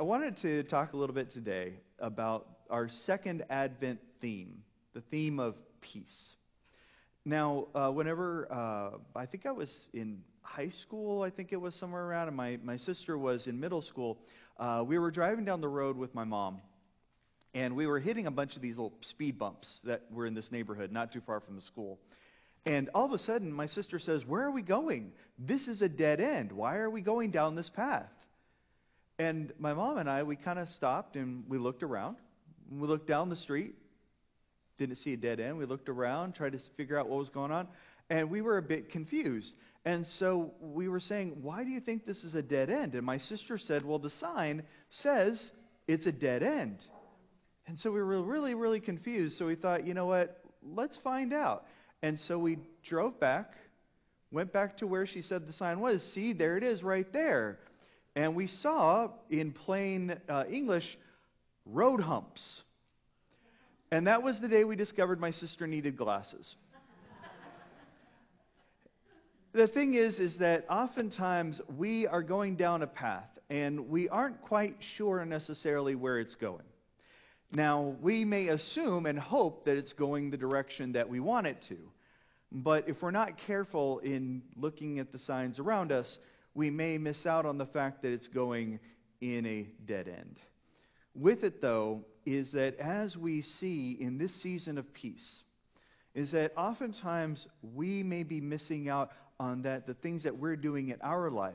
I wanted to talk a little bit today about our second Advent theme, the theme of peace. Now, uh, whenever uh, I think I was in high school, I think it was somewhere around, and my, my sister was in middle school, uh, we were driving down the road with my mom, and we were hitting a bunch of these little speed bumps that were in this neighborhood, not too far from the school. And all of a sudden, my sister says, Where are we going? This is a dead end. Why are we going down this path? And my mom and I, we kind of stopped and we looked around. We looked down the street, didn't see a dead end. We looked around, tried to figure out what was going on, and we were a bit confused. And so we were saying, Why do you think this is a dead end? And my sister said, Well, the sign says it's a dead end. And so we were really, really confused. So we thought, you know what? Let's find out. And so we drove back, went back to where she said the sign was. See, there it is right there. And we saw in plain uh, English road humps. And that was the day we discovered my sister needed glasses. the thing is is that oftentimes we are going down a path and we aren't quite sure necessarily where it's going. Now, we may assume and hope that it's going the direction that we want it to. But if we're not careful in looking at the signs around us, we may miss out on the fact that it's going in a dead end. With it, though, is that as we see in this season of peace, is that oftentimes we may be missing out on that the things that we're doing in our life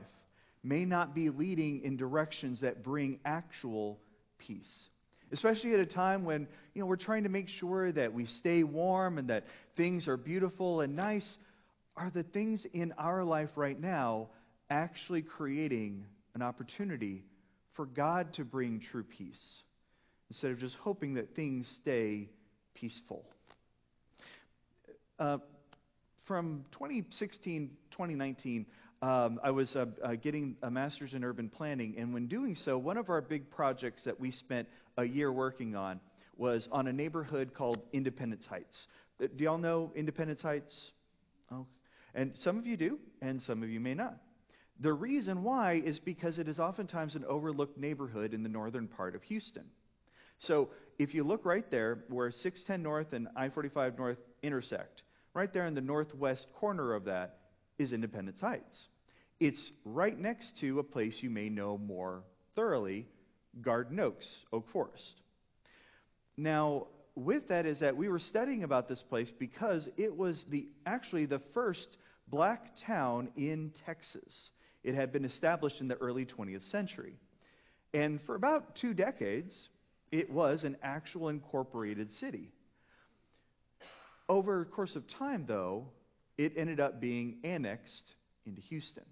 may not be leading in directions that bring actual peace. Especially at a time when, you know, we're trying to make sure that we stay warm and that things are beautiful and nice. Are the things in our life right now actually creating an opportunity for God to bring true peace instead of just hoping that things stay peaceful. Uh, from 2016, 2019, um, I was uh, uh, getting a master's in urban planning, and when doing so, one of our big projects that we spent a year working on was on a neighborhood called Independence Heights. Uh, do y'all know Independence Heights? Oh, and some of you do, and some of you may not. The reason why is because it is oftentimes an overlooked neighborhood in the northern part of Houston. So if you look right there where 610 North and I 45 North intersect, right there in the northwest corner of that is Independence Heights. It's right next to a place you may know more thoroughly, Garden Oaks, Oak Forest. Now, with that is that we were studying about this place because it was the actually the first black town in Texas. It had been established in the early 20th century. And for about two decades, it was an actual incorporated city. Over the course of time, though, it ended up being annexed into Houston.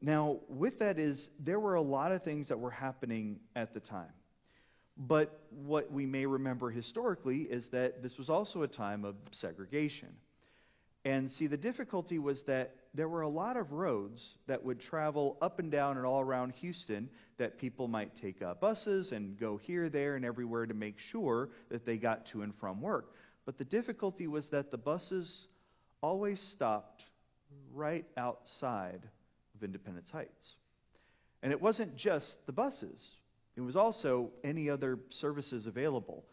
Now, with that is, there were a lot of things that were happening at the time. But what we may remember historically is that this was also a time of segregation. And see, the difficulty was that there were a lot of roads that would travel up and down and all around Houston that people might take uh, buses and go here, there, and everywhere to make sure that they got to and from work. But the difficulty was that the buses always stopped right outside of Independence Heights. And it wasn't just the buses, it was also any other services available,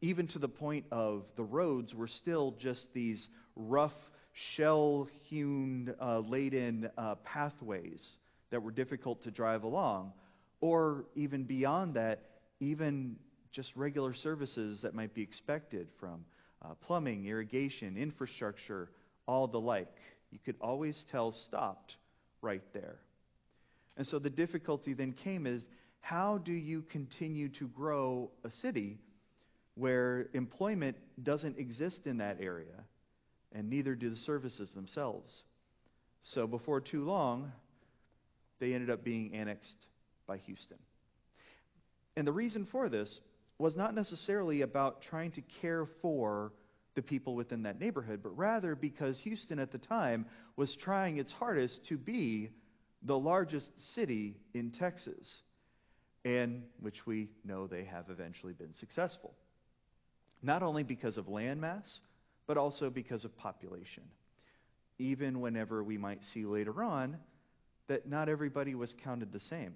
even to the point of the roads were still just these rough shell hewn, uh, laden uh, pathways that were difficult to drive along. Or even beyond that, even just regular services that might be expected from uh, plumbing, irrigation, infrastructure, all the like. You could always tell stopped right there. And so the difficulty then came is how do you continue to grow a city where employment doesn't exist in that area and neither do the services themselves. So before too long, they ended up being annexed by Houston. And the reason for this was not necessarily about trying to care for the people within that neighborhood, but rather because Houston at the time was trying its hardest to be the largest city in Texas, and which we know they have eventually been successful. Not only because of landmass, but also because of population. Even whenever we might see later on that not everybody was counted the same.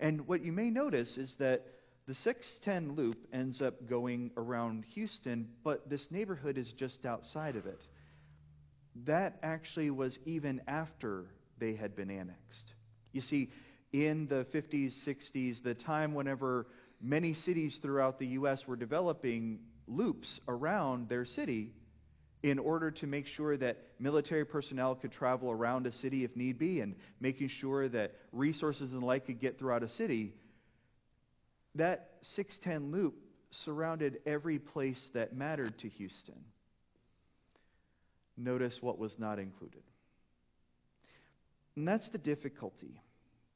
And what you may notice is that the 610 loop ends up going around Houston, but this neighborhood is just outside of it. That actually was even after they had been annexed. You see, in the 50s, 60s, the time whenever many cities throughout the U.S. were developing loops around their city in order to make sure that military personnel could travel around a city if need be and making sure that resources and the like could get throughout a city, that 610 loop surrounded every place that mattered to Houston. Notice what was not included. And that's the difficulty,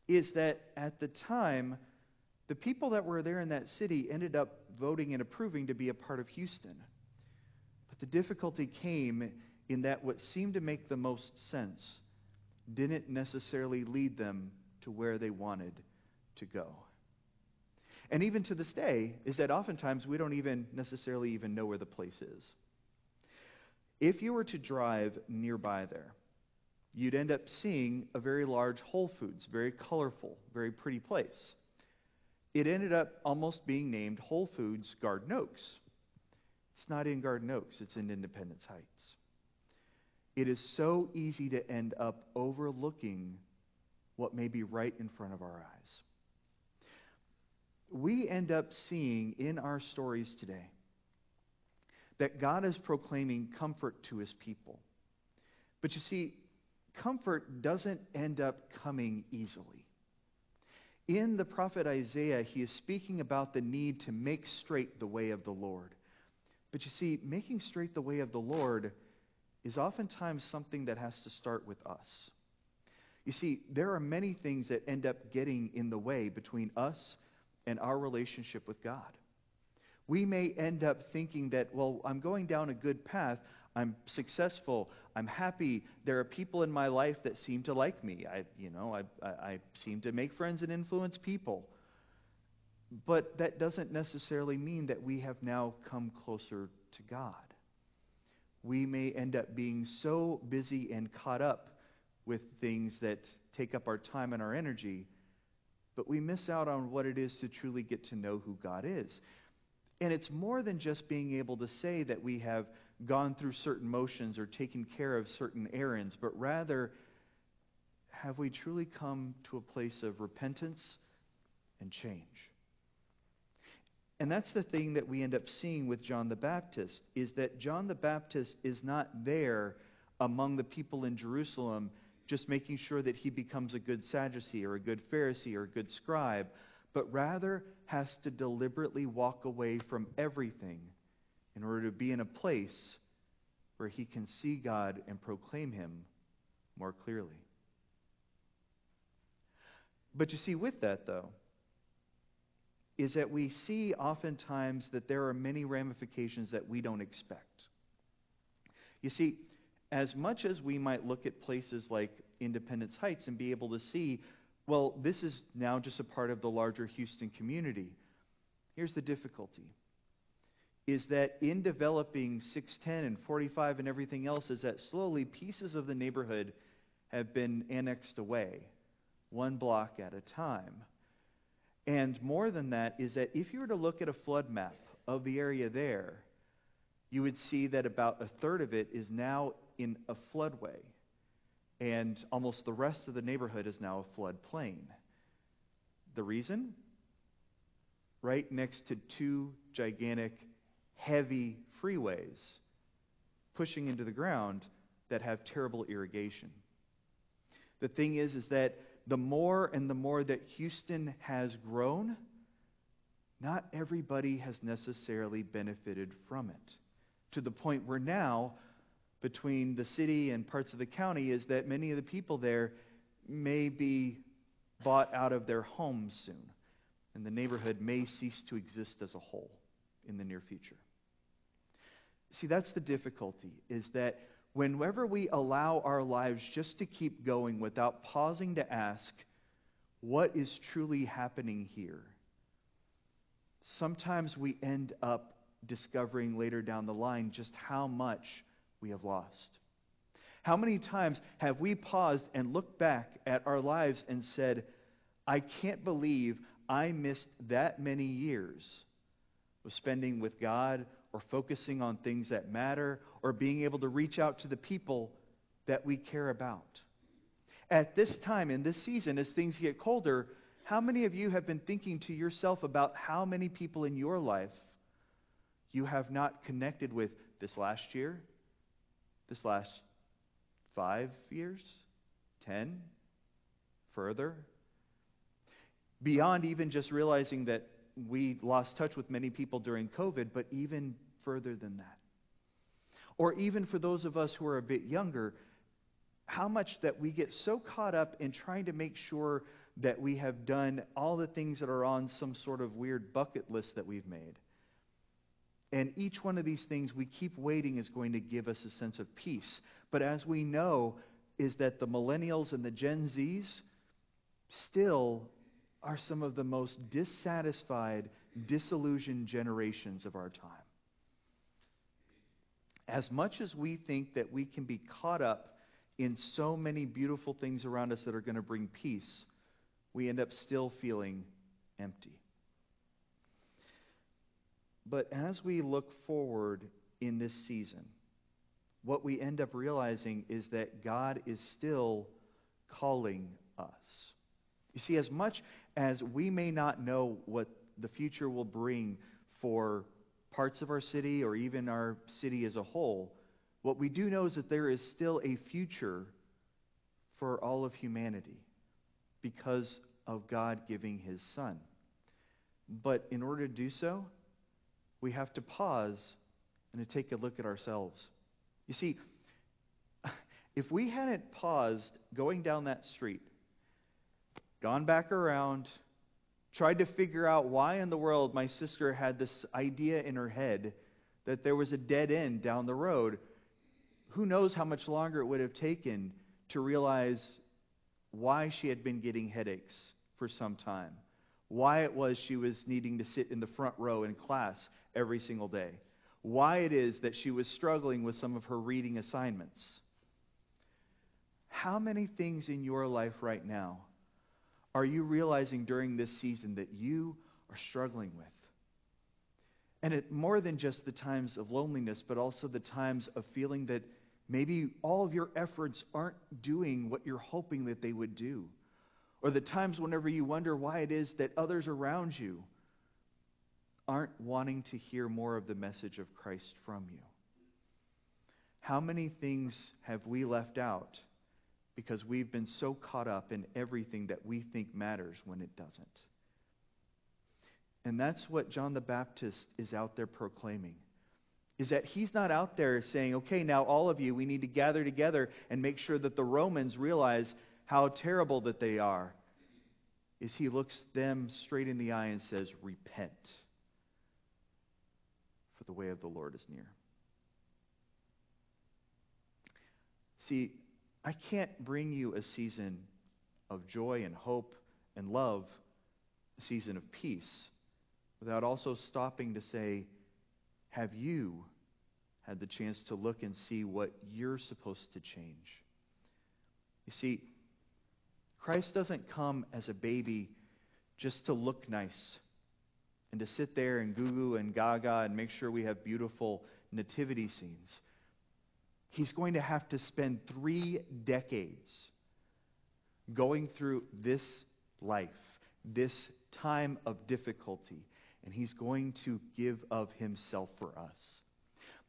is that at the time, the people that were there in that city ended up voting and approving to be a part of Houston. But the difficulty came in that what seemed to make the most sense didn't necessarily lead them to where they wanted to go. And even to this day, is that oftentimes we don't even necessarily even know where the place is. If you were to drive nearby there, you'd end up seeing a very large Whole Foods, very colorful, very pretty place. It ended up almost being named Whole Foods Garden Oaks. It's not in Garden Oaks, it's in Independence Heights. It is so easy to end up overlooking what may be right in front of our eyes we end up seeing in our stories today that God is proclaiming comfort to his people. But you see, comfort doesn't end up coming easily. In the prophet Isaiah, he is speaking about the need to make straight the way of the Lord. But you see, making straight the way of the Lord is oftentimes something that has to start with us. You see, there are many things that end up getting in the way between us and our relationship with God. We may end up thinking that, well, I'm going down a good path. I'm successful. I'm happy. There are people in my life that seem to like me. I, you know, I, I, I seem to make friends and influence people. But that doesn't necessarily mean that we have now come closer to God. We may end up being so busy and caught up with things that take up our time and our energy but we miss out on what it is to truly get to know who God is. And it's more than just being able to say that we have gone through certain motions or taken care of certain errands, but rather, have we truly come to a place of repentance and change? And that's the thing that we end up seeing with John the Baptist is that John the Baptist is not there among the people in Jerusalem just making sure that he becomes a good Sadducee or a good Pharisee or a good scribe, but rather has to deliberately walk away from everything in order to be in a place where he can see God and proclaim him more clearly. But you see, with that, though, is that we see oftentimes that there are many ramifications that we don't expect. You see, as much as we might look at places like Independence Heights and be able to see, well, this is now just a part of the larger Houston community. Here's the difficulty is that in developing 610 and 45 and everything else is that slowly pieces of the neighborhood have been annexed away, one block at a time. And more than that is that if you were to look at a flood map of the area there, you would see that about a third of it is now in a floodway, and almost the rest of the neighborhood is now a floodplain. The reason? Right next to two gigantic, heavy freeways pushing into the ground that have terrible irrigation. The thing is, is that the more and the more that Houston has grown, not everybody has necessarily benefited from it. To the point where now between the city and parts of the county is that many of the people there may be bought out of their homes soon, and the neighborhood may cease to exist as a whole in the near future. See, that's the difficulty, is that whenever we allow our lives just to keep going without pausing to ask, what is truly happening here? Sometimes we end up discovering later down the line just how much we have lost? How many times have we paused and looked back at our lives and said, I can't believe I missed that many years of spending with God or focusing on things that matter or being able to reach out to the people that we care about. At this time, in this season, as things get colder, how many of you have been thinking to yourself about how many people in your life you have not connected with this last year, this last five years, ten, further? Beyond even just realizing that we lost touch with many people during COVID, but even further than that. Or even for those of us who are a bit younger, how much that we get so caught up in trying to make sure that we have done all the things that are on some sort of weird bucket list that we've made. And each one of these things we keep waiting is going to give us a sense of peace. But as we know, is that the millennials and the Gen Zs still are some of the most dissatisfied, disillusioned generations of our time. As much as we think that we can be caught up in so many beautiful things around us that are going to bring peace, we end up still feeling empty. But as we look forward in this season, what we end up realizing is that God is still calling us. You see, as much as we may not know what the future will bring for parts of our city or even our city as a whole, what we do know is that there is still a future for all of humanity because of God giving his Son. But in order to do so, we have to pause and to take a look at ourselves. You see, if we hadn't paused going down that street gone back around, tried to figure out why in the world my sister had this idea in her head that there was a dead end down the road. Who knows how much longer it would have taken to realize why she had been getting headaches for some time, why it was she was needing to sit in the front row in class every single day, why it is that she was struggling with some of her reading assignments. How many things in your life right now are you realizing during this season that you are struggling with? And it more than just the times of loneliness, but also the times of feeling that maybe all of your efforts aren't doing what you're hoping that they would do. Or the times whenever you wonder why it is that others around you aren't wanting to hear more of the message of Christ from you. How many things have we left out because we've been so caught up in everything that we think matters when it doesn't. And that's what John the Baptist is out there proclaiming. Is that he's not out there saying, okay, now all of you, we need to gather together and make sure that the Romans realize how terrible that they are. Is he looks them straight in the eye and says, repent, for the way of the Lord is near. See, I can't bring you a season of joy and hope and love, a season of peace, without also stopping to say, have you had the chance to look and see what you're supposed to change? You see, Christ doesn't come as a baby just to look nice and to sit there and goo goo and gaga and make sure we have beautiful nativity scenes he's going to have to spend three decades going through this life, this time of difficulty, and he's going to give of himself for us.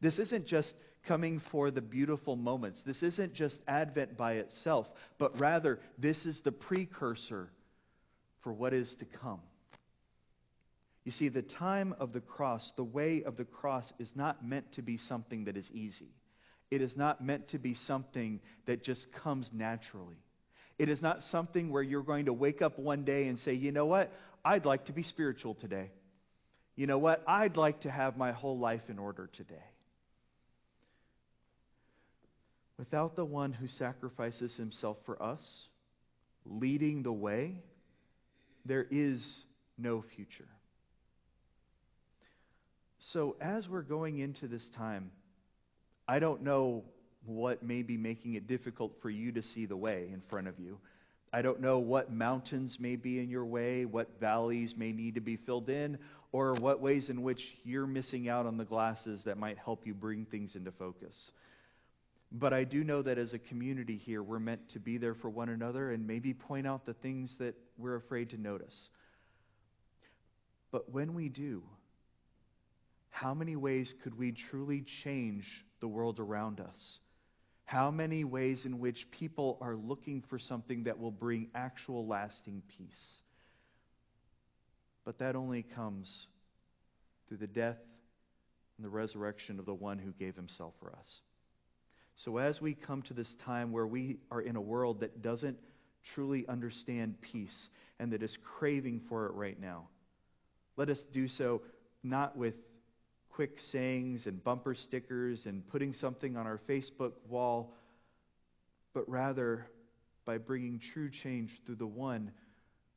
This isn't just coming for the beautiful moments. This isn't just Advent by itself, but rather, this is the precursor for what is to come. You see, the time of the cross, the way of the cross, is not meant to be something that is easy. It is not meant to be something that just comes naturally. It is not something where you're going to wake up one day and say, you know what? I'd like to be spiritual today. You know what? I'd like to have my whole life in order today. Without the one who sacrifices himself for us, leading the way, there is no future. So, as we're going into this time, I don't know what may be making it difficult for you to see the way in front of you. I don't know what mountains may be in your way, what valleys may need to be filled in, or what ways in which you're missing out on the glasses that might help you bring things into focus. But I do know that as a community here, we're meant to be there for one another and maybe point out the things that we're afraid to notice. But when we do, how many ways could we truly change the world around us? How many ways in which people are looking for something that will bring actual lasting peace? But that only comes through the death and the resurrection of the one who gave himself for us. So, as we come to this time where we are in a world that doesn't truly understand peace and that is craving for it right now, let us do so not with quick sayings and bumper stickers and putting something on our Facebook wall, but rather by bringing true change through the one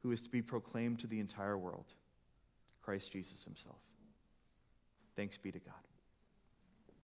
who is to be proclaimed to the entire world Christ Jesus himself. Thanks be to God.